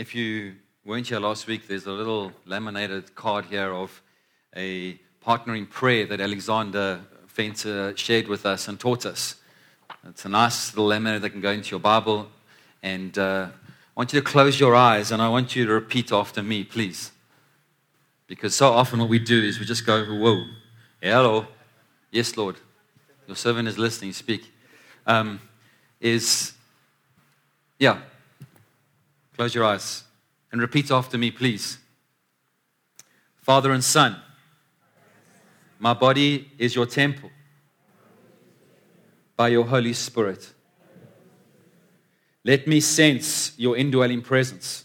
if you weren't here last week, there's a little laminated card here of a partnering prayer that Alexander Fenter shared with us and taught us. It's a nice little laminate that can go into your Bible. And uh, I want you to close your eyes and I want you to repeat after me, please. Because so often what we do is we just go, whoa, hello, yes, Lord. Your servant is listening, speak. Um, is, yeah, close your eyes and repeat after me, please. Father and Son, my body is your temple by your Holy Spirit. Let me sense your indwelling presence.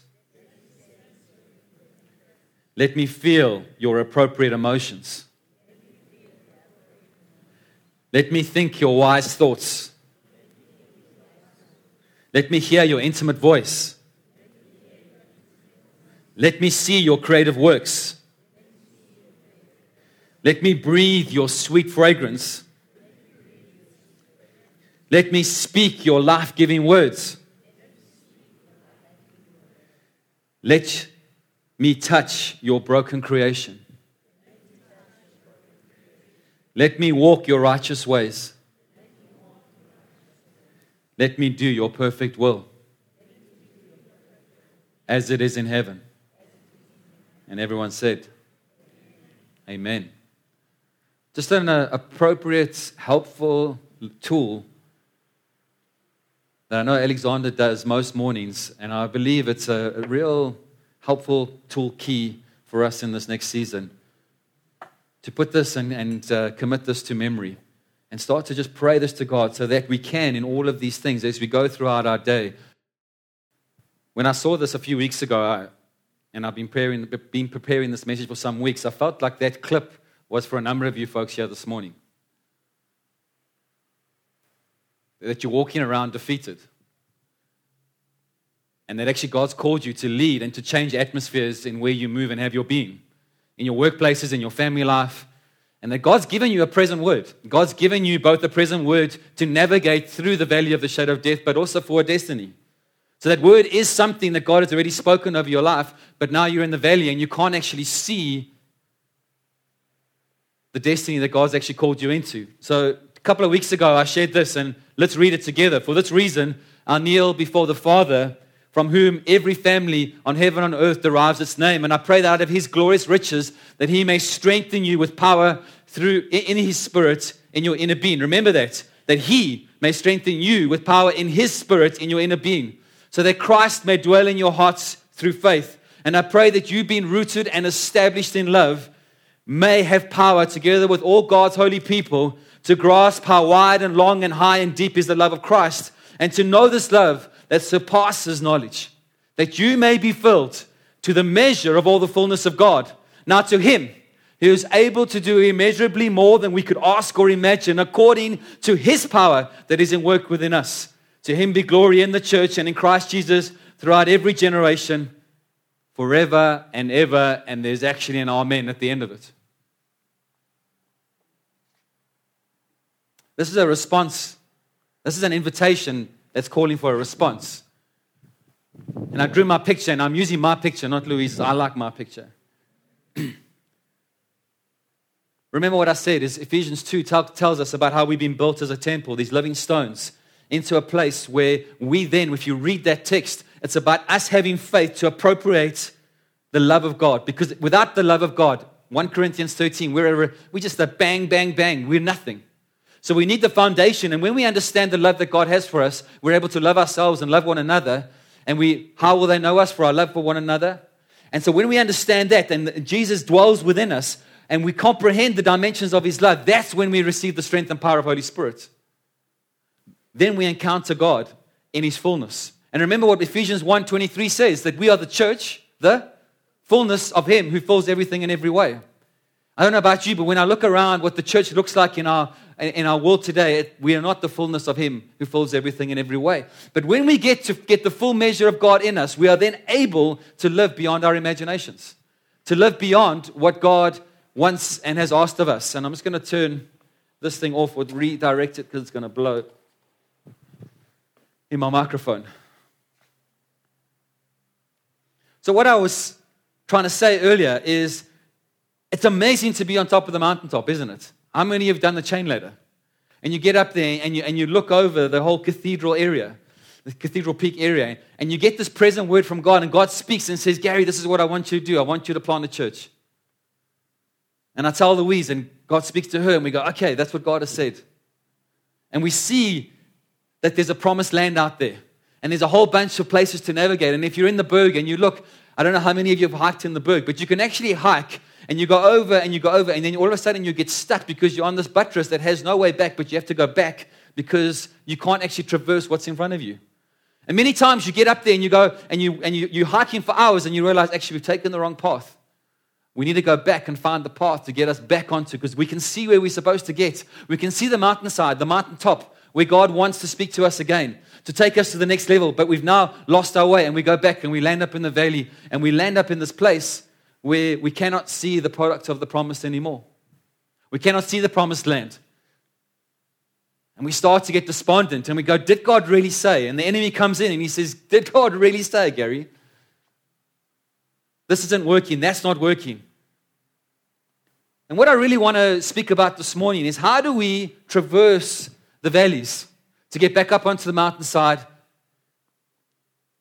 Let me feel your appropriate emotions. Let me think your wise thoughts. Let me hear your intimate voice. Let me see your creative works. Let me breathe your sweet fragrance. Let me speak your life giving words. Let me touch your broken creation. Let me walk your righteous ways. Let me do your perfect will as it is in heaven. And everyone said, Amen. Just an uh, appropriate, helpful tool that I know Alexander does most mornings, and I believe it's a, a real helpful tool key for us in this next season to put this and, and uh, commit this to memory and start to just pray this to God so that we can, in all of these things, as we go throughout our day. When I saw this a few weeks ago, I, and I've been preparing, been preparing this message for some weeks, I felt like that clip was for a number of you folks here this morning. that you're walking around defeated. And that actually God's called you to lead and to change atmospheres in where you move and have your being, in your workplaces, in your family life. And that God's given you a present word. God's given you both a present word to navigate through the valley of the shadow of death, but also for a destiny. So that word is something that God has already spoken over your life, but now you're in the valley and you can't actually see the destiny that God's actually called you into. So a couple of weeks ago, I shared this, and let's read it together. For this reason, I kneel before the Father, from whom every family on heaven and earth derives its name. And I pray that out of his glorious riches, that he may strengthen you with power through in his spirit in your inner being. Remember that, that he may strengthen you with power in his spirit in your inner being, so that Christ may dwell in your hearts through faith. And I pray that you, being rooted and established in love, may have power together with all God's holy people to grasp how wide and long and high and deep is the love of Christ, and to know this love that surpasses knowledge, that you may be filled to the measure of all the fullness of God. Now, to Him who is able to do immeasurably more than we could ask or imagine, according to His power that is in work within us. To Him be glory in the church and in Christ Jesus throughout every generation, forever and ever. And there's actually an Amen at the end of it. This is a response. This is an invitation that's calling for a response. And I drew my picture, and I'm using my picture, not Louise's. I like my picture. Remember what I said is Ephesians 2 tell, tells us about how we've been built as a temple, these living stones, into a place where we then, if you read that text, it's about us having faith to appropriate the love of God. Because without the love of God, 1 Corinthians 13, we're, a, we're just a bang, bang, bang. We're nothing. So we need the foundation. And when we understand the love that God has for us, we're able to love ourselves and love one another. And we, how will they know us for our love for one another? And so when we understand that and Jesus dwells within us and we comprehend the dimensions of his love, that's when we receive the strength and power of Holy Spirit. Then we encounter God in his fullness. And remember what Ephesians 1:23 says that we are the church, the fullness of him who fills everything in every way. I don't know about you, but when I look around what the church looks like in our, in our world today, we are not the fullness of Him who fills everything in every way. But when we get to get the full measure of God in us, we are then able to live beyond our imaginations, to live beyond what God wants and has asked of us. And I'm just going to turn this thing off or redirect it because it's going to blow in my microphone. So, what I was trying to say earlier is it's amazing to be on top of the mountaintop, isn't it? How many have done the chain ladder? And you get up there and you, and you look over the whole cathedral area, the cathedral peak area, and you get this present word from God, and God speaks and says, Gary, this is what I want you to do. I want you to plant a church. And I tell Louise, and God speaks to her, and we go, okay, that's what God has said. And we see that there's a promised land out there. And there's a whole bunch of places to navigate. And if you're in the Berg and you look, I don't know how many of you have hiked in the Berg, but you can actually hike and you go over and you go over, and then all of a sudden you get stuck because you're on this buttress that has no way back, but you have to go back because you can't actually traverse what's in front of you. And many times you get up there and you go and you and you, you're hiking for hours and you realize actually we've taken the wrong path. We need to go back and find the path to get us back onto because we can see where we're supposed to get. We can see the mountainside, the mountaintop, where God wants to speak to us again, to take us to the next level. But we've now lost our way and we go back and we land up in the valley and we land up in this place where we cannot see the product of the promise anymore. We cannot see the promised land. And we start to get despondent and we go, Did God really say? And the enemy comes in and he says, Did God really say, Gary? This isn't working. That's not working. And what I really want to speak about this morning is how do we traverse the valleys to get back up onto the mountainside?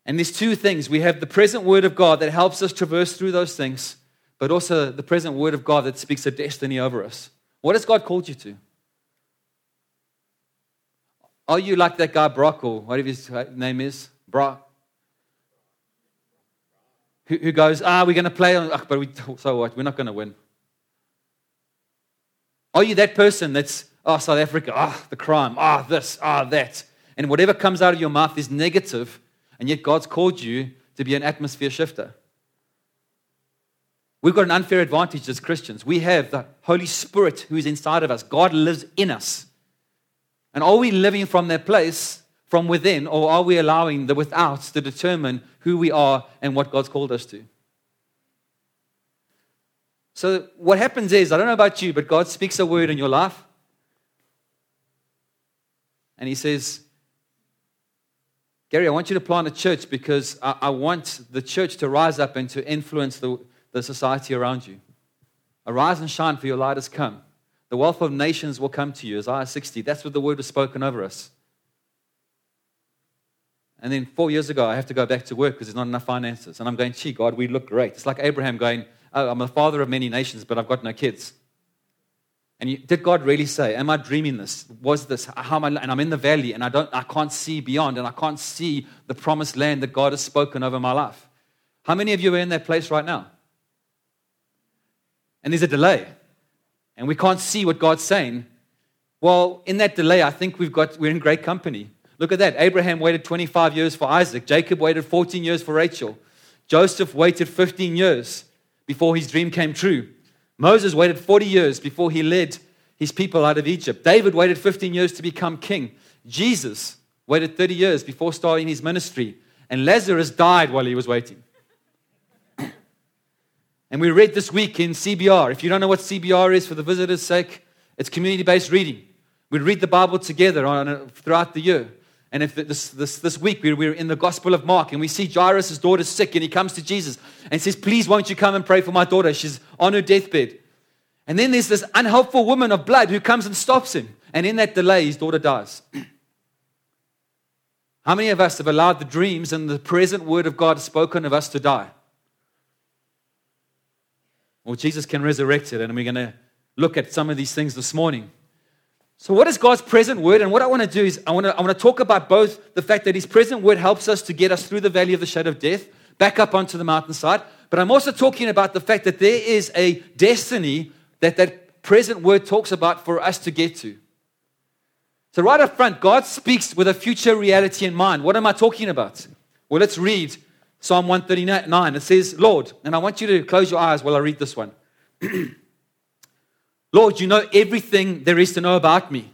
And there's two things. We have the present word of God that helps us traverse through those things, but also the present word of God that speaks a destiny over us. What has God called you to? Are you like that guy Brock or whatever his name is? Brock? Who, who goes, ah, we're going to play on, but we, so what? We're not going to win. Are you that person that's, oh, South Africa, ah, oh, the crime, ah, oh, this, ah, oh, that. And whatever comes out of your mouth is negative, and yet God's called you to be an atmosphere shifter. We've got an unfair advantage as Christians. We have the Holy Spirit who is inside of us. God lives in us. And are we living from that place, from within, or are we allowing the withouts to determine who we are and what God's called us to? So, what happens is, I don't know about you, but God speaks a word in your life. And He says, Gary, I want you to plant a church because I, I want the church to rise up and to influence the, the society around you. Arise and shine, for your light has come. The wealth of nations will come to you. Isaiah 60. That's what the word was spoken over us. And then four years ago, I have to go back to work because there's not enough finances. And I'm going, gee, God, we look great. It's like Abraham going, oh, I'm the father of many nations, but I've got no kids. And you, did God really say, Am I dreaming this? Was this? How am I, and I'm in the valley and I, don't, I can't see beyond and I can't see the promised land that God has spoken over my life. How many of you are in that place right now? And there's a delay and we can't see what God's saying, well, in that delay, I think we've got, we're in great company. Look at that. Abraham waited 25 years for Isaac. Jacob waited 14 years for Rachel. Joseph waited 15 years before his dream came true. Moses waited 40 years before he led his people out of Egypt. David waited 15 years to become king. Jesus waited 30 years before starting his ministry. And Lazarus died while he was waiting. And we read this week in CBR. If you don't know what CBR is, for the visitor's sake, it's community based reading. We read the Bible together on, throughout the year. And if this, this, this week we we're in the Gospel of Mark and we see Jairus' daughter's sick and he comes to Jesus and says, Please, won't you come and pray for my daughter? She's on her deathbed. And then there's this unhelpful woman of blood who comes and stops him. And in that delay, his daughter dies. How many of us have allowed the dreams and the present word of God spoken of us to die? Well, Jesus can resurrect it, and we're going to look at some of these things this morning. So, what is God's present word? And what I want to do is, I want to, I want to talk about both the fact that His present word helps us to get us through the valley of the shadow of death, back up onto the mountainside. But I'm also talking about the fact that there is a destiny that that present word talks about for us to get to. So, right up front, God speaks with a future reality in mind. What am I talking about? Well, let's read Psalm 139, it says, Lord, and I want you to close your eyes while I read this one. Lord, you know everything there is to know about me.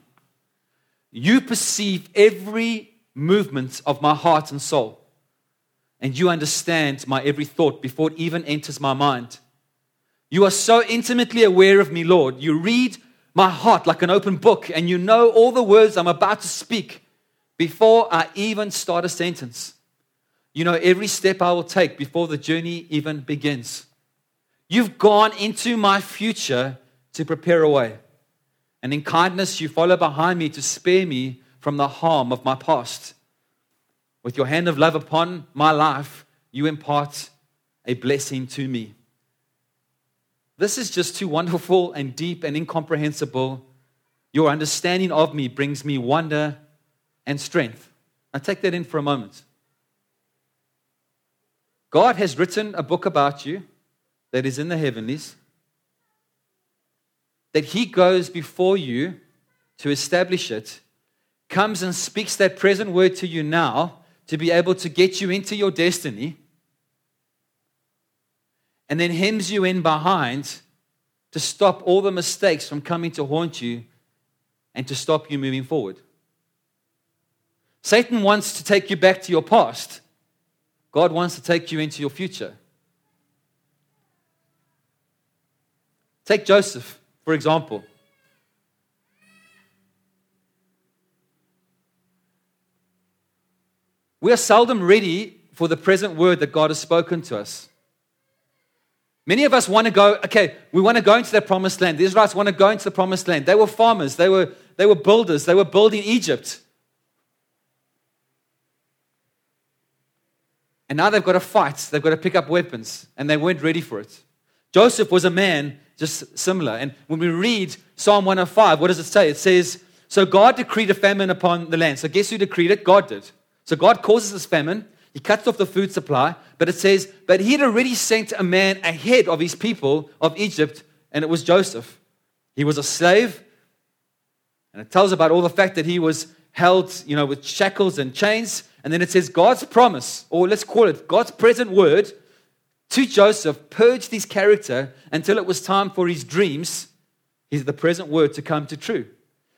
You perceive every movement of my heart and soul, and you understand my every thought before it even enters my mind. You are so intimately aware of me, Lord. You read my heart like an open book, and you know all the words I'm about to speak before I even start a sentence. You know every step I will take before the journey even begins. You've gone into my future to prepare a way. And in kindness, you follow behind me to spare me from the harm of my past. With your hand of love upon my life, you impart a blessing to me. This is just too wonderful and deep and incomprehensible. Your understanding of me brings me wonder and strength. Now, take that in for a moment. God has written a book about you that is in the heavenlies, that He goes before you to establish it, comes and speaks that present word to you now to be able to get you into your destiny, and then hems you in behind to stop all the mistakes from coming to haunt you and to stop you moving forward. Satan wants to take you back to your past. God wants to take you into your future. Take Joseph, for example. We are seldom ready for the present word that God has spoken to us. Many of us want to go, okay, we want to go into the promised land. The Israelites want to go into the promised land. They were farmers, they were, they were builders, they were building Egypt. And now they've got to fight, they've got to pick up weapons, and they weren't ready for it. Joseph was a man just similar. And when we read Psalm 105, what does it say? It says, So God decreed a famine upon the land. So guess who decreed it? God did. So God causes this famine. He cuts off the food supply. But it says, But he had already sent a man ahead of his people of Egypt, and it was Joseph. He was a slave. And it tells about all the fact that he was held, you know, with shackles and chains. And then it says God's promise, or let's call it God's present word, to Joseph purged his character until it was time for his dreams, his the present word to come to true.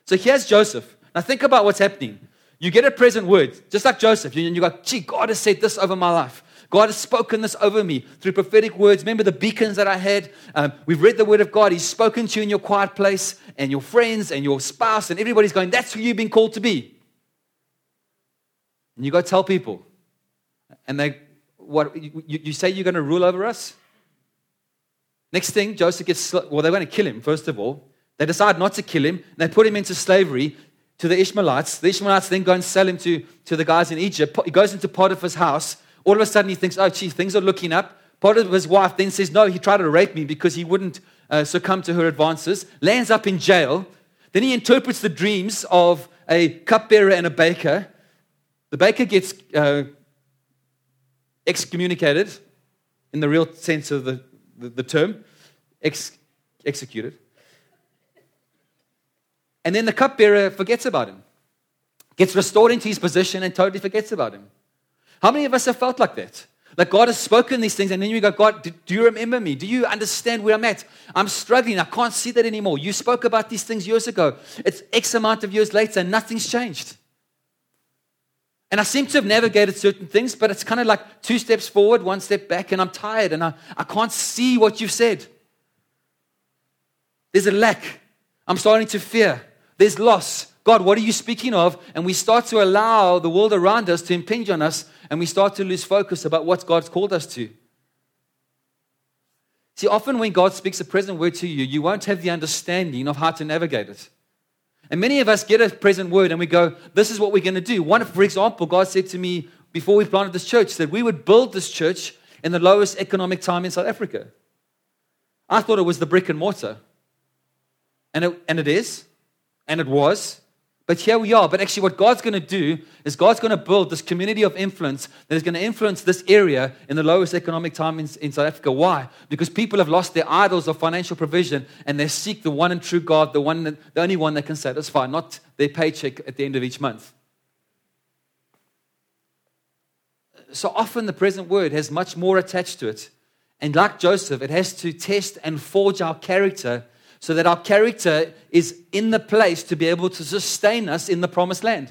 So here's Joseph. Now think about what's happening. You get a present word, just like Joseph, and you go, gee, God has said this over my life. God has spoken this over me through prophetic words. Remember the beacons that I had? Um, we've read the word of God. He's spoken to you in your quiet place, and your friends, and your spouse, and everybody's going, that's who you've been called to be. And you go tell people. And they what you, you say you're going to rule over us? Next thing, Joseph gets, well, they're going to kill him, first of all. They decide not to kill him. They put him into slavery to the Ishmaelites. The Ishmaelites then go and sell him to, to the guys in Egypt. He goes into Potiphar's house. All of a sudden, he thinks, oh, gee, things are looking up. Potiphar's wife then says, no, he tried to rape me because he wouldn't uh, succumb to her advances. Lands up in jail. Then he interprets the dreams of a cupbearer and a baker. The baker gets uh, excommunicated in the real sense of the, the, the term, ex, executed. And then the cupbearer forgets about him, gets restored into his position and totally forgets about him. How many of us have felt like that? Like God has spoken these things, and then you go, God, do, do, you remember me? Do you understand where I'm at? I'm struggling. I can't see that anymore. You spoke about these things years ago. It's X amount of years later, and nothing's changed. And I seem to have navigated certain things, but it's kind of like two steps forward, one step back, and I'm tired and I, I can't see what you've said. There's a lack. I'm starting to fear. There's loss. God, what are you speaking of? And we start to allow the world around us to impinge on us, and we start to lose focus about what God's called us to. See, often when God speaks a present word to you, you won't have the understanding of how to navigate it. And many of us get a present word and we go, This is what we're going to do. One, for example, God said to me before we planted this church that we would build this church in the lowest economic time in South Africa. I thought it was the brick and mortar. And it, and it is, and it was. But here we are. But actually, what God's going to do is God's going to build this community of influence that is going to influence this area in the lowest economic time in, in, South Africa. Why? Because people have lost their idols of financial provision and they seek the one and true God, the, one that, the only one that can satisfy, not their paycheck at the end of each month. So often, the present word has much more attached to it. And like Joseph, it has to test and forge our character so that our character is in the place to be able to sustain us in the promised land.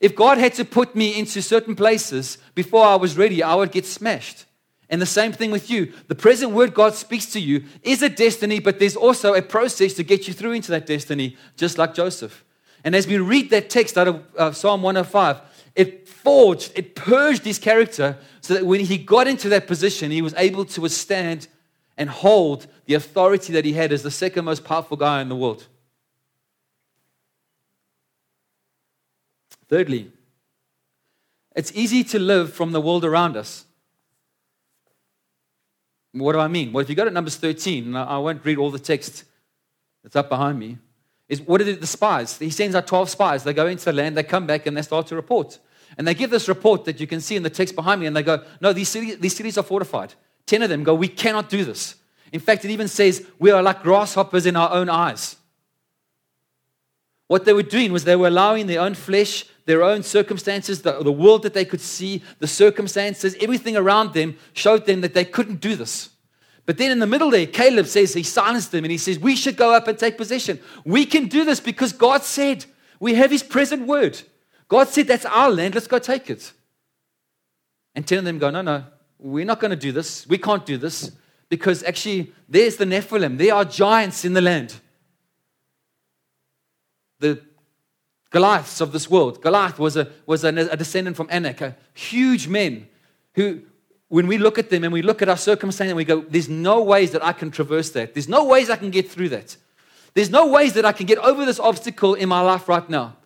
If God had to put me into certain places before I was ready, I would get smashed. And the same thing with you. The present word God speaks to you is a destiny, but there's also a process to get you through into that destiny, just like Joseph. And as we read that text out of uh, Psalm 105, it forged, it purged his character so that when he got into that position, he was able to withstand and hold the authority that he had as the second most powerful guy in the world. Thirdly, it's easy to live from the world around us. What do I mean? Well, if you go to Numbers 13, and I won't read all the text that's up behind me, is what are the spies? He sends out 12 spies. They go into the land, they come back, and they start to report. And they give this report that you can see in the text behind me, and they go, No, these cities, these cities are fortified. Ten of them go, We cannot do this. In fact, it even says, We are like grasshoppers in our own eyes. What they were doing was they were allowing their own flesh, their own circumstances, the, the world that they could see, the circumstances, everything around them showed them that they couldn't do this. But then in the middle there, Caleb says, he silenced them and he says, We should go up and take possession. We can do this because God said, we have his present word. God said, That's our land, let's go take it. And 10 of them go, No, no, we're not going to do this. We can't do this because actually, there's the Nephilim. There are giants in the land. The Goliaths of this world. Goliath was a, was a, a descendant from Anak, a huge men who, when we look at them and we look at our circumstance and we go, There's no ways that I can traverse that. There's no ways I can get through that. There's no ways that I can get over this obstacle in my life right now.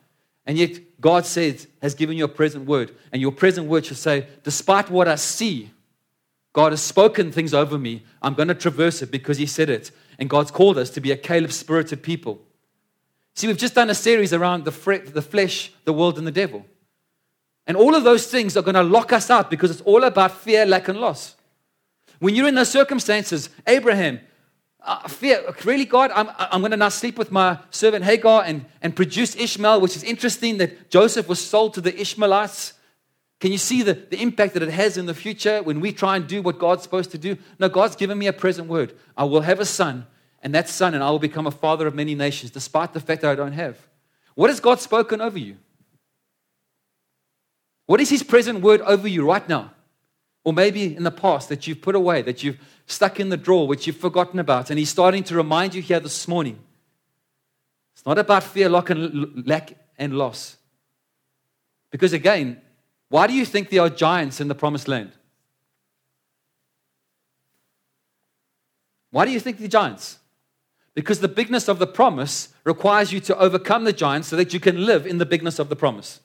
And yet, God says, has given you a present word. And your present word should say, despite what I see, God has spoken things over me. I'm going to traverse it because He said it. And God's called us to be a Caleb spirited people. See, we've just done a series around the, the flesh, the world, and the devil. And all of those things are going to lock us out because it's all about fear, lack, and loss. When you're in those circumstances, Abraham, uh, fear, really, God, I'm, I'm going to now sleep with my servant Hagar and, and produce Ishmael, which is interesting that Joseph was sold to the Ishmaelites. Can you see the, the impact that it has in the future when we try and do what God's supposed to do? No, God's given me a present word. I will have a son, and that son, and I will become a father of many nations, despite the fact that I don't have. What has God spoken over you? What is His present word over you right now? Or maybe in the past that you've put away, that you've stuck in the drawer, which you've forgotten about, and He's starting to remind you here this morning. It's not about fear, lack, and, lack, and loss. Because again, why do you think there are giants in the promised land? Why do you think they're giants? Because the bigness of the promise requires you to overcome the giants so that you can live in the bigness of the promise.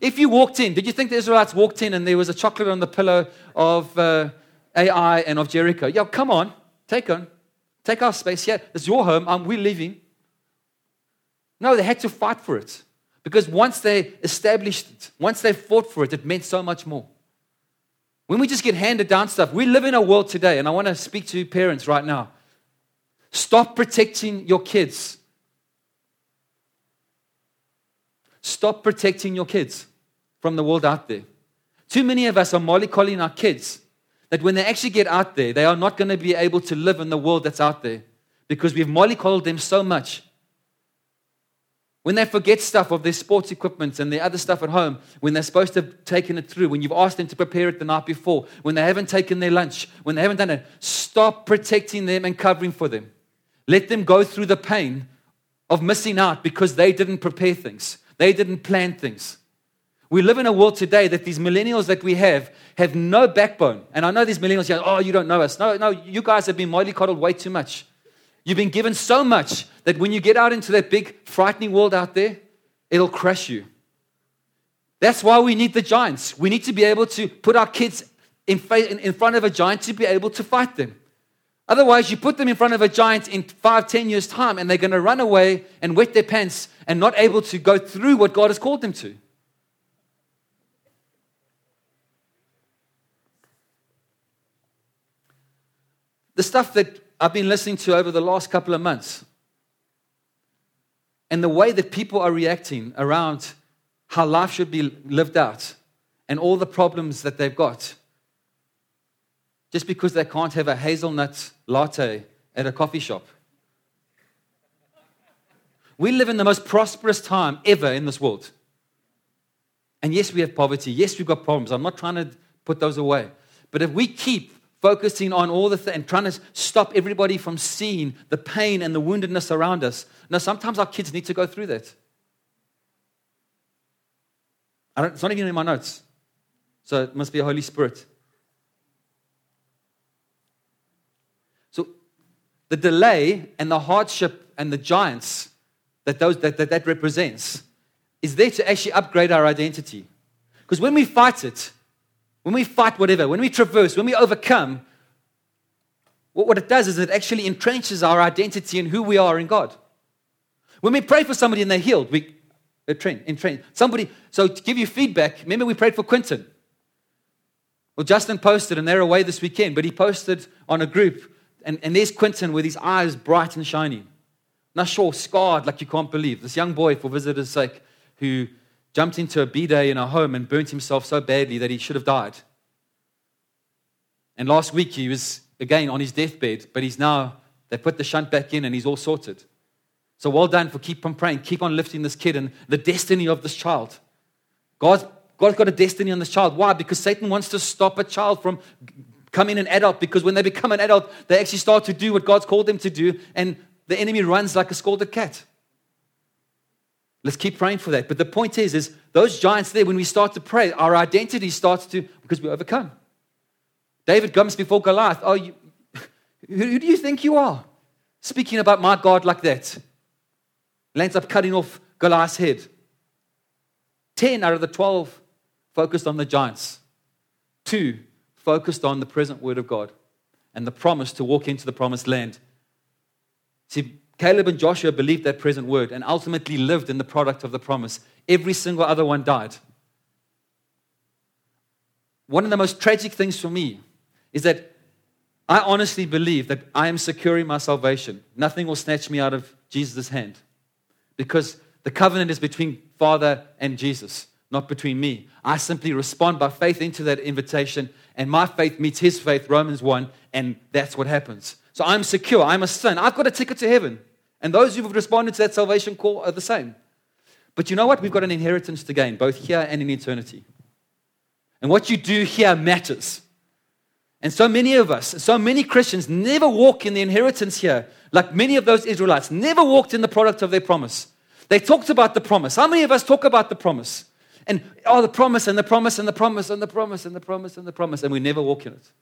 If you walked in, did you think the Israelites walked in and there was a chocolate on the pillow of uh, Ai and of Jericho? Yo, come on, take on. Take our space Yeah, It's your home. Um, we're leaving. No, they had to fight for it. Because once they established it, once they fought for it, it meant so much more. When we just get handed down stuff, we live in a world today, and I want to speak to parents right now. Stop protecting your kids Stop protecting your kids from the world out there. Too many of us are mollycoddling our kids that when they actually get out there, they are not going to be able to live in the world that's out there because we've mollycoddled them so much. When they forget stuff of their sports equipment and their other stuff at home, when they're supposed to have taken it through, when you've asked them to prepare it the night before, when they haven't taken their lunch, when they haven't done it, stop protecting them and covering for them. Let them go through the pain of missing out because they didn't prepare things. They didn't plan things. We live in a world today that these millennials that we have have no backbone. And I know these millennials say, oh, you don't know us. No, no, you guys have been mollycoddled way too much. You've been given so much that when you get out into that big, frightening world out there, it'll crush you. That's why we need the giants. We need to be able to put our kids in, front of a giant to be able to fight them. Otherwise, you put them in front of a giant in five, ten years' time, and they're going to run away and wet their pants and not able to go through what God has called them to. The stuff that I've been listening to over the last couple of months, and the way that people are reacting around how life should be lived out, and all the problems that they've got just because they can't have a hazelnut latte at a coffee shop. We live in the most prosperous time ever in this world. And yes, we have poverty. Yes, we've got problems. I'm not trying to put those away. But if we keep focusing on all the things and trying to stop everybody from seeing the pain and the woundedness around us, now sometimes our kids need to go through that. it's not even in my notes. So it must be a Holy Spirit. So the delay and the hardship and the giants that those, that, that, that represents is there to actually upgrade our identity. Because when we fight it, when we fight whatever, when we traverse, when we overcome, what, it does is it actually entrenches our identity in who we are in God. When we pray for somebody and they're healed, we entrench. entrench. Somebody, so to give you feedback, remember we prayed for Quinton. Well, Justin posted, and they're away this weekend, but he posted on a group, and, and there's Quinton with his eyes bright and shining. Not sure, scarred like you can't believe. This young boy, for visitors' sake, who jumped into a day in our home and burnt himself so badly that he should have died. And last week he was again on his deathbed, but he's now, they put the shunt back in and he's all sorted. So well done for keep on praying, keep on lifting this kid and the destiny of this child. God's, God's got a destiny on this child. Why? Because Satan wants to stop a child from becoming an adult because when they become an adult, they actually start to do what God's called them to do, and the enemy runs like a scalded cat. Let's keep praying for that. But the point is, is those giants there, when we start to pray, our identity starts to, because we overcome. David comes before Goliath. Oh, you, who do you think you are? Speaking about my God like that. Lands up cutting off Goliath's head. 10 out of the 12 focused on the giants. Two focused on the present word of God and the promise to walk into the promised land. See, Caleb and Joshua believed that present word and ultimately lived in the product of the promise. Every single other one died. One of the most tragic things for me is that I honestly believe that I am securing my salvation. Nothing will snatch me out of Jesus' hand because the covenant is between Father and Jesus, not between me. I simply respond by faith into that invitation, and my faith meets his faith, Romans 1, and that's what happens. So I'm secure. I'm a son. I've got a ticket to heaven. And those who have responded to that salvation call are the same. But you know what? We've got an inheritance to gain, both here and in eternity. And what you do here matters. And so many of us, so many Christians never walk in the inheritance here, like many of those Israelites never walked in the product of their promise. They talked about the promise. How many of us talk about the promise? And oh, the promise and the promise and the promise and the promise and the promise and the promise, and we never walk in it.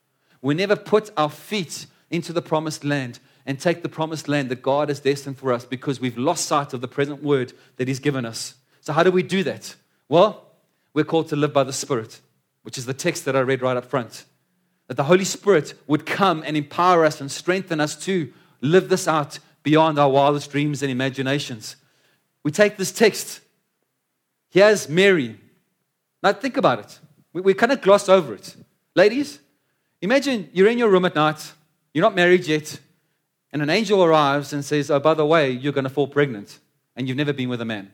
We never put our feet into the promised land and take the promised land that God has destined for us because we've lost sight of the present word that He's given us. So, how do we do that? Well, we're called to live by the Spirit, which is the text that I read right up front. That the Holy Spirit would come and empower us and strengthen us to live this out beyond our wildest dreams and imaginations. We take this text. Here's Mary. Now, think about it. We, we kind of gloss over it. Ladies, imagine you're in your room at night, you're not married yet, and an angel arrives and says, Oh, by the way, you're going to fall pregnant and you've never been with a man.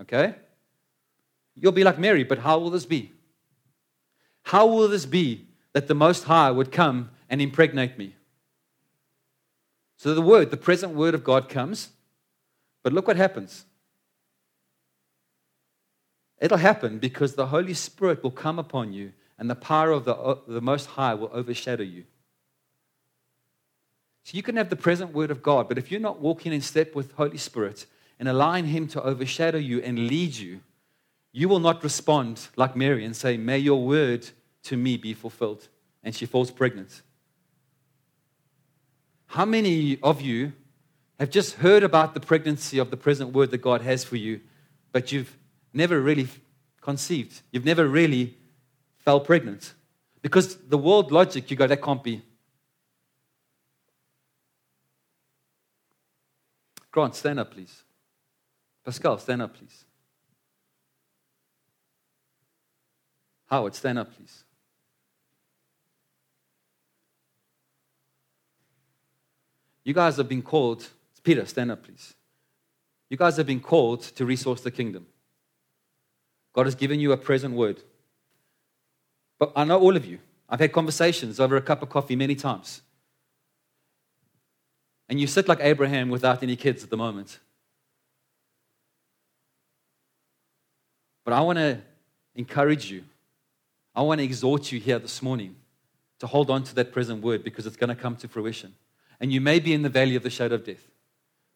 Okay? You'll be like Mary, but how will this be? How will this be that the Most High would come and impregnate me? So the word, the present word of God comes, but look what happens. It'll happen because the Holy Spirit will come upon you and the power of the, uh, the Most High will overshadow you. So you can have the present word of God, but if you're not walking in step with Holy Spirit and allowing Him to overshadow you and lead you, you will not respond like Mary and say, May your word to me be fulfilled. And she falls pregnant. How many of you have just heard about the pregnancy of the present word that God has for you, but you've never really conceived? You've never really fell pregnant? Because the world logic, you go, that can't be. Grant, stand up, please. Pascal, stand up, please. Howard, stand up, please. You guys have been called, Peter, stand up, please. You guys have been called to resource the kingdom. God has given you a present word. But I know all of you. I've had conversations over a cup of coffee many times and you sit like Abraham without any kids at the moment. But I want to encourage you. I want to exhort you here this morning to hold on to that present word because it's going to come to fruition. And you may be in the valley of the shadow of death,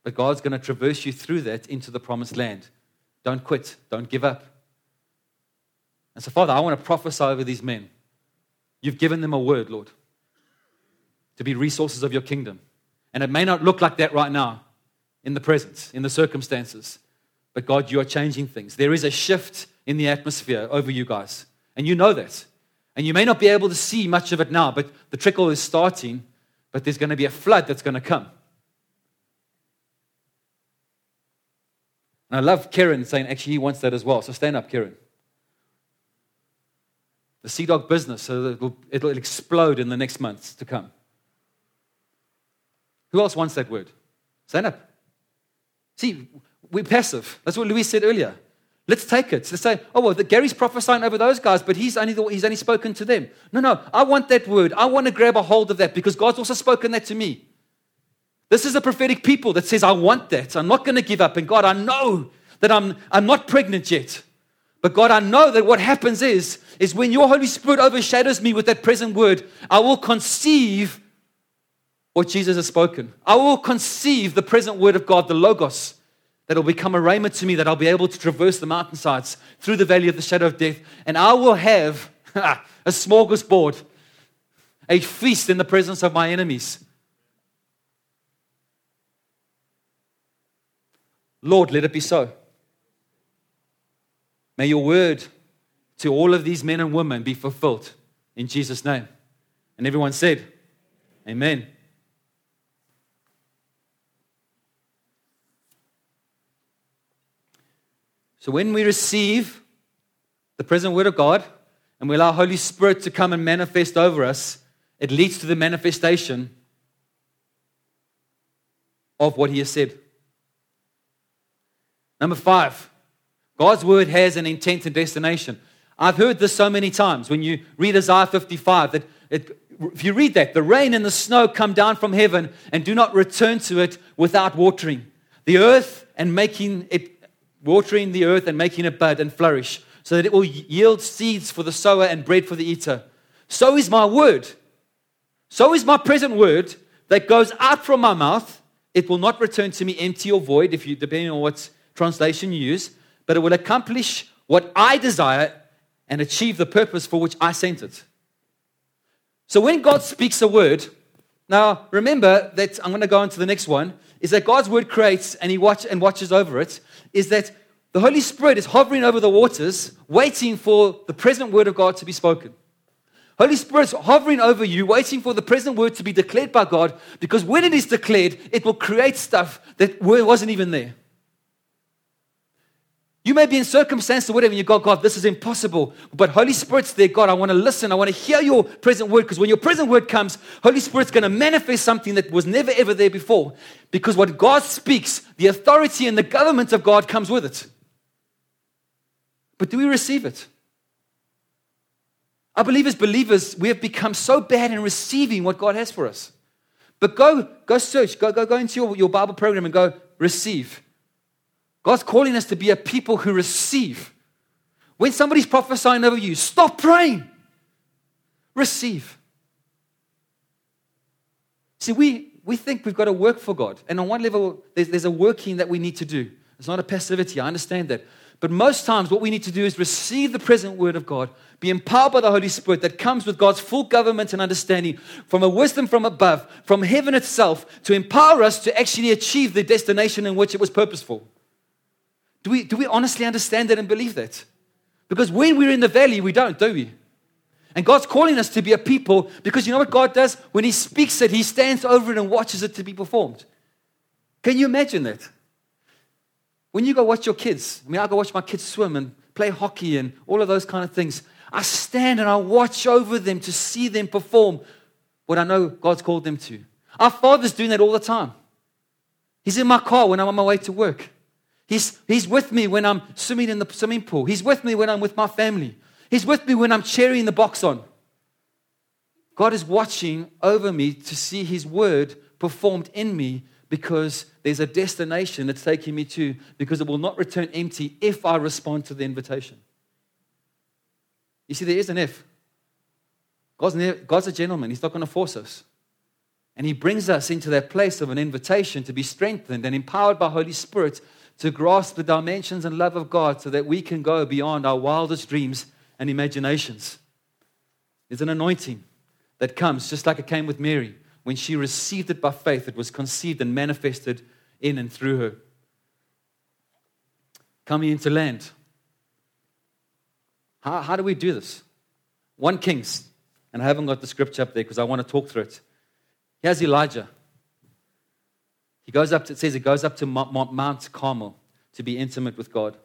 but God's going to traverse you through that into the promised land. Don't quit, don't give up. And so, Father, I want to prophesy over these men. You've given them a word, Lord, to be resources of your kingdom. And it may not look like that right now in the present, in the circumstances. But God, you are changing things. There is a shift in the atmosphere over you guys. And you know that. And you may not be able to see much of it now, but the trickle is starting, but there's going to be a flood that's going to come. And I love Karen saying, actually, he wants that as well. So stand up, Karen. The Sea Dog business, so it'll, it'll explode in the next months to come. Who else wants that word? Stand up. See, we're passive. That's what Louis said earlier. Let's take it. Let's say, oh, well, the, Gary's prophesying over those guys, but he's only, he's only spoken to them. No, no, I want that word. I want to grab a hold of that because God's also spoken that to me. This is a prophetic people that says, I want that. I'm not going to give up. And God, I know that I'm, I'm not pregnant yet. But God, I know that what happens is, is when your Holy Spirit overshadows me with that present word, I will conceive what Jesus has spoken. I will conceive the present word of God, the Logos that will become a rhema to me, that I'll be able to traverse the mountainsides through the valley of the shadow of death. And I will have a smorgasbord, a feast in the presence of my enemies. Lord, let it be so. May your word to all of these men and women be fulfilled in Jesus' name. And everyone said, Amen. So when we receive the present word of God and we allow Holy Spirit to come and manifest over us, it leads to the manifestation of what he has said. Number five, God's word has an intent and destination. I've heard this so many times when you read Isaiah 55 that it, if you read that, the rain and the snow come down from heaven and do not return to it without watering the earth and making it watering the earth and making it bud and flourish, so that it will yield seeds for the sower and bread for the eater. So is my word. So is my present word that goes out from my mouth. It will not return to me empty or void, if you depending on what translation you use, but it will accomplish what I desire and achieve the purpose for which I sent it. So when God speaks a word, now remember that I'm going to go on to the next one, is that God's word creates and he watch and watches over it is that the Holy Spirit is hovering over the waters, waiting for the present word of God to be spoken. Holy Spirit's hovering over you, waiting for the present word to be declared by God, because when it is declared, it will create stuff that wasn't even there. You may be in circumstance or whatever, and you go, God, this is impossible. But Holy Spirit's there, God, I want to listen. I want to hear your present word. Because when your present word comes, Holy Spirit's going to manifest something that was never ever there before. Because what God speaks, the authority and the government of God comes with it. But do we receive it? I believe as believers, we have become so bad in receiving what God has for us. But go, go search, go, go, go into your, your Bible program and go receive. God's calling us to be a people who receive. When somebody's prophesying over you, stop praying. Receive. See, we, we think we've got to work for God. And on one level, there's, there's a working that we need to do. It's not a passivity. I understand that. But most times, what we need to do is receive the present word of God, be empowered by the Holy Spirit that comes with God's full government and understanding from a wisdom from above, from heaven itself, to empower us to actually achieve the destination in which it was purposeful. Do we, do we honestly understand that and believe that? Because when we're in the valley, we don't, do we? And God's calling us to be a people because you know what God does? When He speaks it, He stands over it and watches it to be performed. Can you imagine that? When you go watch your kids, I mean, I go watch my kids swim and play hockey and all of those kind of things. I stand and I watch over them to see them perform what I know God's called them to. Our Father's doing that all the time. He's in my car when I'm on my way to work. He's, he's with me when I'm swimming in the swimming pool. He's with me when I'm with my family. He's with me when I'm cheering the Boks on. God is watching over me to see His word performed in me because there's a destination it's taking me to because it will not return empty if I respond to the invitation. You see, there is an if. God's, God's a gentleman, He's not going to force us. And He brings us into that place of an invitation to be strengthened and empowered by Holy Spirit to grasp the dimensions and love of God so that we can go beyond our wildest dreams and imaginations. There's an anointing that comes, just like it came with Mary. When she received it by faith, it was conceived and manifested in and through her. Coming into land. How, how do we do this? 1 Kings, and I haven't got the scripture up there because I want to talk through it. Here's Elijah. He goes up to, it says he goes up to Mount Carmel to be intimate with God.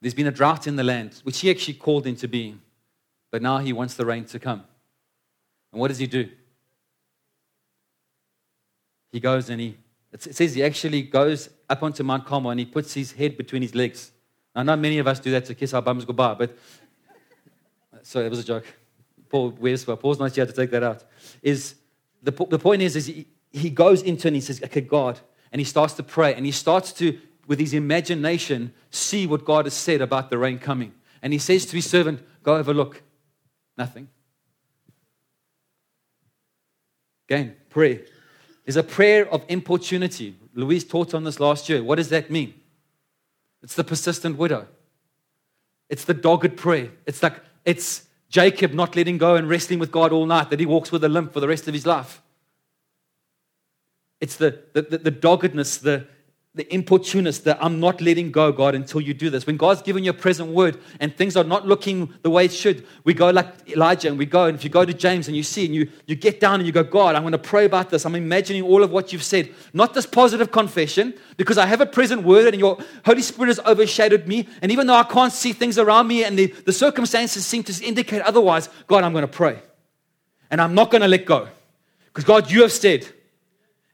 There's been a drought in the land, which he actually called into being. But now he wants the rain to come. And what does he do? He goes and he, it says he actually goes up onto Mount Carmel and he puts his head between his legs. Now, not many of us do that to kiss our bums goodbye, but sorry, that was a joke. Paul, where's Paul's not here to take that out. Is the, the point is, is he, he goes into and he says, okay, God, and he starts to pray and he starts to, with his imagination, see what God has said about the rain coming. And he says to his servant, go have a look. Nothing. Again, prayer is a prayer of importunity. Louise taught on this last year. What does that mean? It's the persistent widow. It's the dogged prayer. It's like it's Jacob not letting go and wrestling with God all night that he walks with a limp for the rest of his life. It's the, the, the, the doggedness, the, the importunist that I'm not letting go, God, until you do this. When God's given you a present word and things are not looking the way it should, we go like Elijah and we go. And if you go to James and you see and you, you get down and you go, God, I'm going to pray about this. I'm imagining all of what you've said. Not this positive confession, because I have a present word and your Holy Spirit has overshadowed me. And even though I can't see things around me and the, the circumstances seem to indicate otherwise, God, I'm going to pray. And I'm not going to let go. Because God, you have said,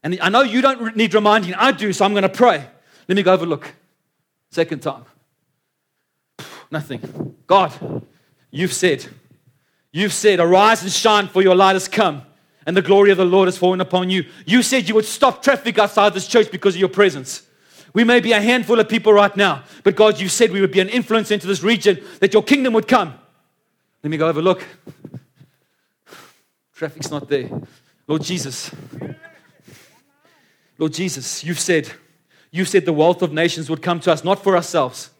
and I know you don't need reminding, I do, so I'm going to pray. Let me go have a look. Second time. Nothing. God, you've said, you've said, arise and shine, for your light has come, and the glory of the Lord has fallen upon you. You said you would stop traffic outside this church because of your presence. We may be a handful of people right now, but God, you said we would be an influence into this region, that your kingdom would come. Let me go have a look. Traffic's not there. Lord Jesus. Lord Jesus, you've said, you said the wealth of nations would come to us, not for ourselves,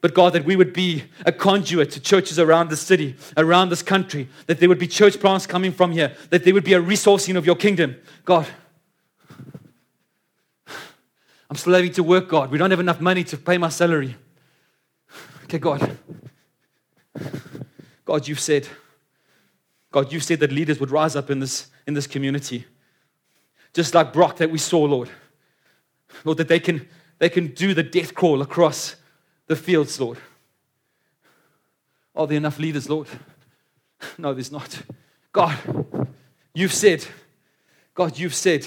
but God, that we would be a conduit to churches around the city, around this country, that there would be church plants coming from here, that there would be a resourcing of your kingdom. God, I'm still having to work, God. We don't have enough money to pay my salary. Okay, God. God, you've said, God, you've said that leaders would rise up in this, in this community just like Brock that we saw, Lord. Lord, that they can, they can do the death crawl across the fields, Lord. Are there enough leaders, Lord? No, there's not. God, you've said, God, you've said,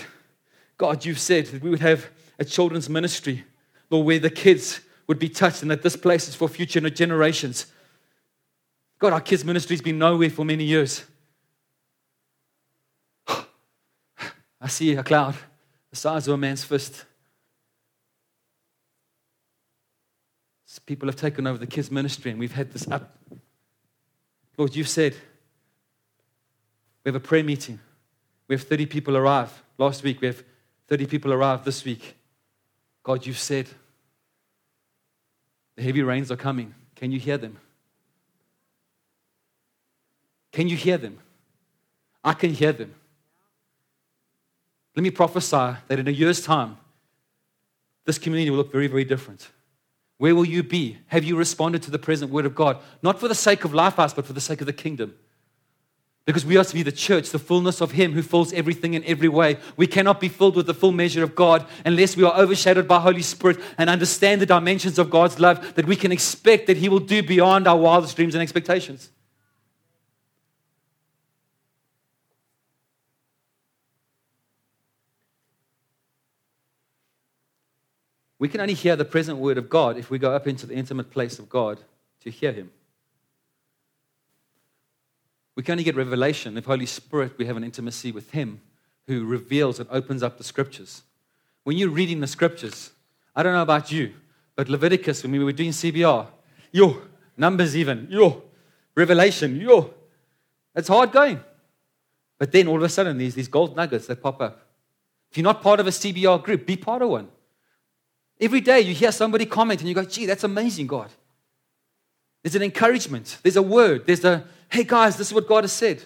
God, you've said that we would have a children's ministry, Lord, where the kids would be touched and that this place is for future generations. God, our kids' ministry's been nowhere for many years. I see a cloud the size of a man's fist. People have taken over the kids' ministry, and we've had this up. Lord, you've said we have a prayer meeting. We have 30 people arrive. Last week, we have 30 people arrive this week. God, you've said the heavy rains are coming. Can you hear them? Can you hear them? I can hear them. Let me prophesy that in a year's time, this community will look very, very different. Where will you be? Have you responded to the present word of God? Not for the sake of life, Lifehouse, but for the sake of the kingdom. Because we are to be the church, the fullness of Him who fills everything in every way. We cannot be filled with the full measure of God unless we are overshadowed by Holy Spirit and understand the dimensions of God's love that we can expect that He will do beyond our wildest dreams and expectations. We can only hear the present word of God if we go up into the intimate place of God to hear Him. We can only get revelation if Holy Spirit, we have an intimacy with Him who reveals and opens up the scriptures. When you're reading the scriptures, I don't know about you, but Leviticus, when we were doing CBR, yo, Numbers even, yo, Revelation, yo, it's hard going. But then all of a sudden, there's these gold nuggets that pop up. If you're not part of a CBR group, be part of one. Every day you hear somebody comment and you go, gee, that's amazing, God. There's an encouragement. There's a word. There's a, hey guys, this is what God has said.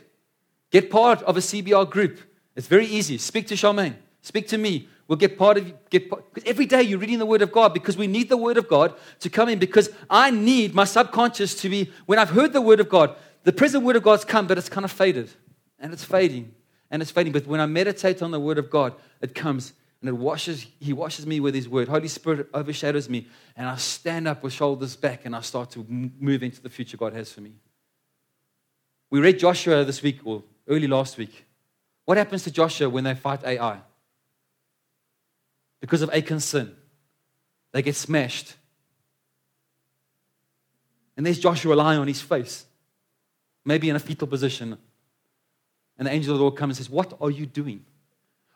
Get part of a CBR group. It's very easy. Speak to Charmaine. Speak to me. We'll get part of get because every day you're reading the Word of God because we need the Word of God to come in because I need my subconscious to be when I've heard the Word of God, the present Word of God's come, but it's kind of faded and it's fading and it's fading. But when I meditate on the Word of God, it comes and it washes. He washes me with His Word. Holy Spirit overshadows me, and I stand up with shoulders back and I start to move into the future God has for me. We read Joshua this week or early last week. What happens to Joshua when they fight Ai? Because of Achan's sin, they get smashed. And there's Joshua lying on his face, maybe in a fetal position. And the angel of the Lord comes and says, What are you doing?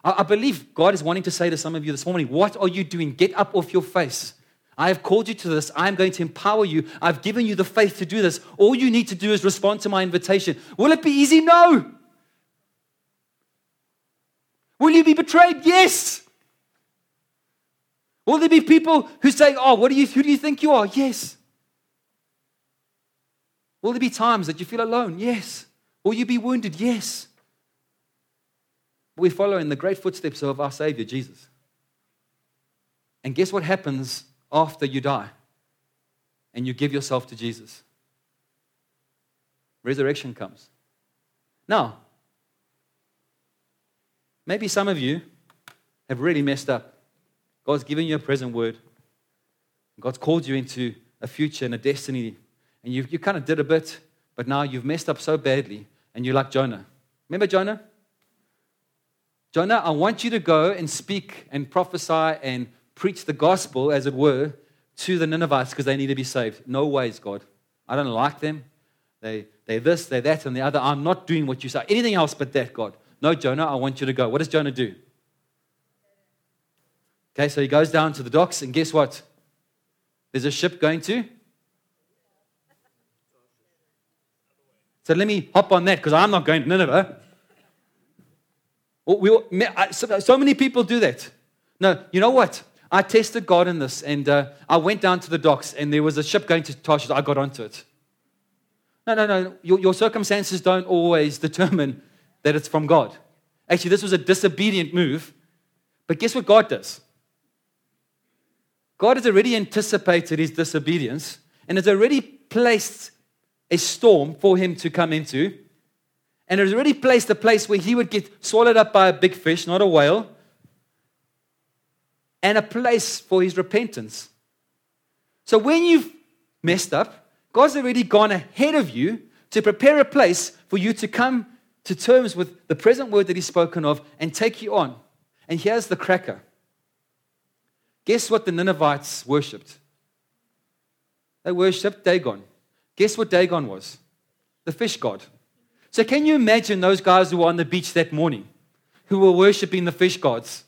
I, believe God is wanting to say to some of you this morning, What are you doing? Get up off your face. I have called you to this. I am going to empower you. I've given you the faith to do this. All you need to do is respond to my invitation. Will it be easy? No. Will you be betrayed? Yes. Will there be people who say, Oh, what do you, who do you think you are? Yes. Will there be times that you feel alone? Yes. Will you be wounded? Yes. We follow in the great footsteps of our Savior, Jesus. And guess what happens after you die and you give yourself to Jesus? Resurrection comes. Now, maybe some of you have really messed up. God's given you a present word. God's called you into a future and a destiny. And you, you kind of did a bit, but now you've messed up so badly and you're like Jonah. Remember Jonah? Jonah, I want you to go and speak and prophesy and preach the gospel, as it were, to the Ninevites because they need to be saved. No ways, God. I don't like them. They, they're this, they're that, and the other. I'm not doing what you say. Anything else but that, God. No, Jonah, I want you to go. What does Jonah do? Okay, so he goes down to the docks, and guess what? There's a ship going to. So let me hop on that because I'm not going to Nineveh. We, so many people do that. No, you know what? I tested God in this, and uh, I went down to the docks, and there was a ship going to Tarshish. I got onto it. No, no, no. Your, your circumstances don't always determine that it's from God. Actually, this was a disobedient move, but guess what God does? God has already anticipated his disobedience and has already placed a storm for him to come into and has already placed a place where he would get swallowed up by a big fish, not a whale, and a place for his repentance. So when you've messed up, God's already gone ahead of you to prepare a place for you to come to terms with the present word that He's spoken of and take you on. And here's the cracker. Guess what the Ninevites worshipped? They worshipped Dagon. Guess what Dagon was? The fish god. So, can you imagine those guys who were on the beach that morning who were worshiping the fish gods?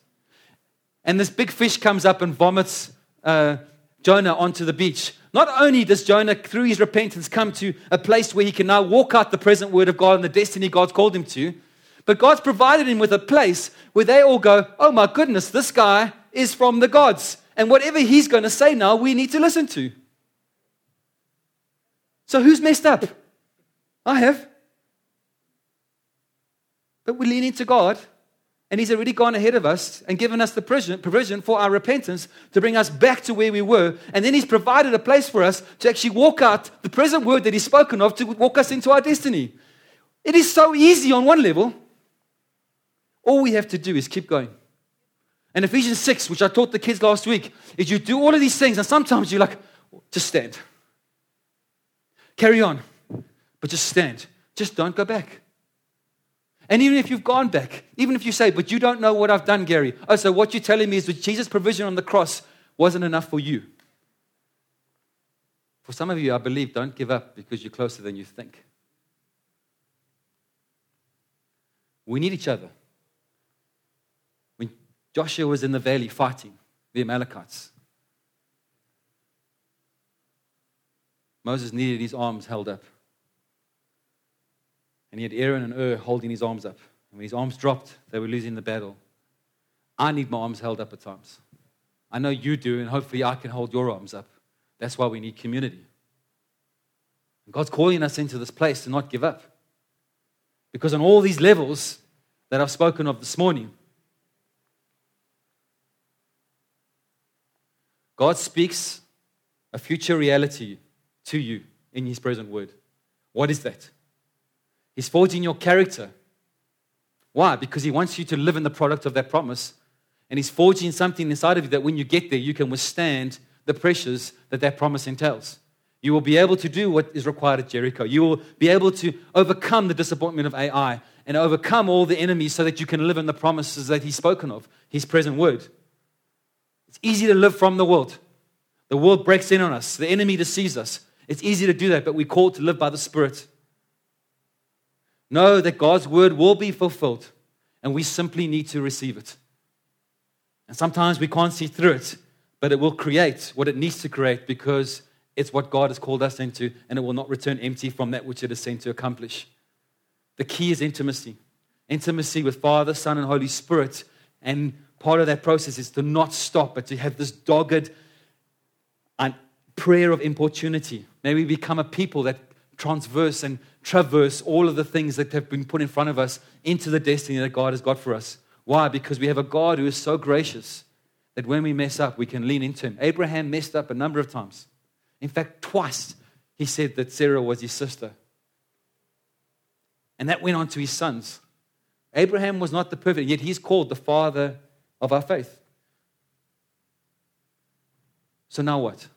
And this big fish comes up and vomits uh, Jonah onto the beach. Not only does Jonah, through his repentance, come to a place where he can now walk out the present word of God and the destiny God's called him to, but God's provided him with a place where they all go, Oh my goodness, this guy is from the gods. And whatever he's going to say now, we need to listen to. So who's messed up? I have. But we lean into God, and He's already gone ahead of us and given us the provision for our repentance to bring us back to where we were. And then He's provided a place for us to actually walk out the present word that He's spoken of to walk us into our destiny. It is so easy on one level. All we have to do is keep going. And Ephesians 6, which I taught the kids last week, is you do all of these things, and sometimes you're like, just stand. Carry on, but just stand. Just don't go back. And even if you've gone back, even if you say, but you don't know what I've done, Gary. Oh, so what you're telling me is that Jesus' provision on the cross wasn't enough for you. For some of you, I believe, don't give up because you're closer than you think. We need each other. When Joshua was in the valley fighting the Amalekites, Moses needed his arms held up. And he had Aaron and Hur holding his arms up. And when his arms dropped, they were losing the battle. I need my arms held up at times. I know you do, and hopefully I can hold your arms up. That's why we need community. God's calling us into this place to not give up. Because on all these levels that I've spoken of this morning, God speaks a future reality to you in His present word. What is that? He's forging your character. Why? Because He wants you to live in the product of that promise. And He's forging something inside of you that when you get there, you can withstand the pressures that that promise entails. You will be able to do what is required at Jericho. You will be able to overcome the disappointment of Ai and overcome all the enemies so that you can live in the promises that He's spoken of, His present word. It's easy to live from the world. The world breaks in on us, the enemy deceives us. It's easy to do that, but we're called to live by the Spirit. Know that God's word will be fulfilled, and we simply need to receive it. And sometimes we can't see through it, but it will create what it needs to create because it's what God has called us into, and it will not return empty from that which it is sent to accomplish. The key is intimacy intimacy with Father, Son, and Holy Spirit. And part of that process is to not stop, but to have this dogged prayer of importunity. May we become a people that transverse and traverse all of the things that have been put in front of us into the destiny that God has got for us. Why? Because we have a God who is so gracious that when we mess up, we can lean into Him. Abraham messed up a number of times. In fact, twice he said that Sarah was his sister. And that went on to his sons. Abraham was not the perfect, yet he's called the father of our faith. So now what?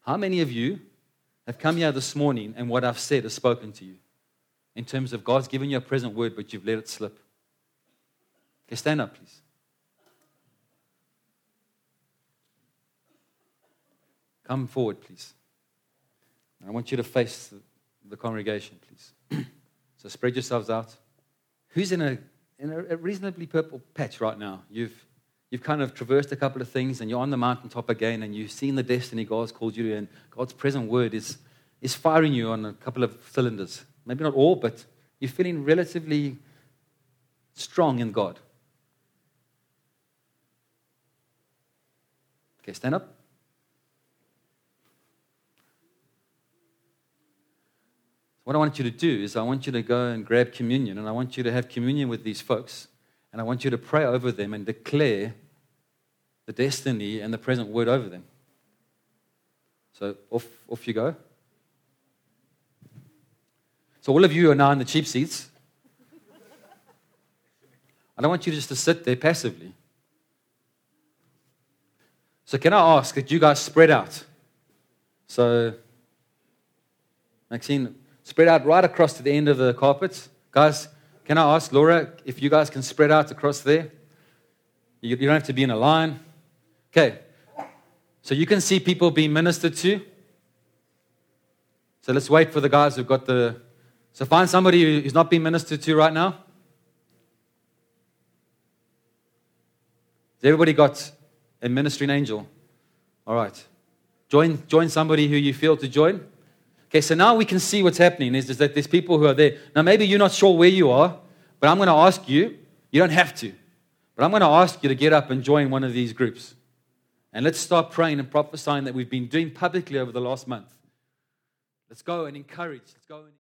How many of you have come here this morning and what I've said has spoken to you in terms of God's given you a present word, but you've let it slip? Okay, stand up, please. Come forward, please. I want you to face the, the congregation, please. so spread yourselves out. Who's in a, in a reasonably purple patch right now? You've, you've kind of traversed a couple of things and you're on the mountaintop again and you've seen the destiny God's called you to, and God's present word is, is firing you on a couple of cylinders. Maybe not all, but you're feeling relatively strong in God. Okay, stand up. What I want you to do is, I want you to go and grab communion, and I want you to have communion with these folks, and I want you to pray over them and declare the destiny and the present word over them. So off, off you go. So, all of you are now in the cheap seats. I don't want you just to sit there passively. So, can I ask that you guys spread out? So, Maxine, spread out right across to the end of the carpet. Guys, can I ask Laura if you guys can spread out across there? You, you don't have to be in a line. Okay. So you can see people being ministered to. So let's wait for the guys who've got the. So find somebody who's not being ministered to right now. Has everybody got a ministering angel? All right. Join, join somebody who you feel to join. Okay, so now we can see what's happening is, is that there's people who are there. Now, maybe you're not sure where you are, but I'm going to ask you. You don't have to, but I'm going to ask you to get up and join one of these groups. And let's start praying and prophesying that we've been doing publicly over the last month. Let's go and encourage. Let's go and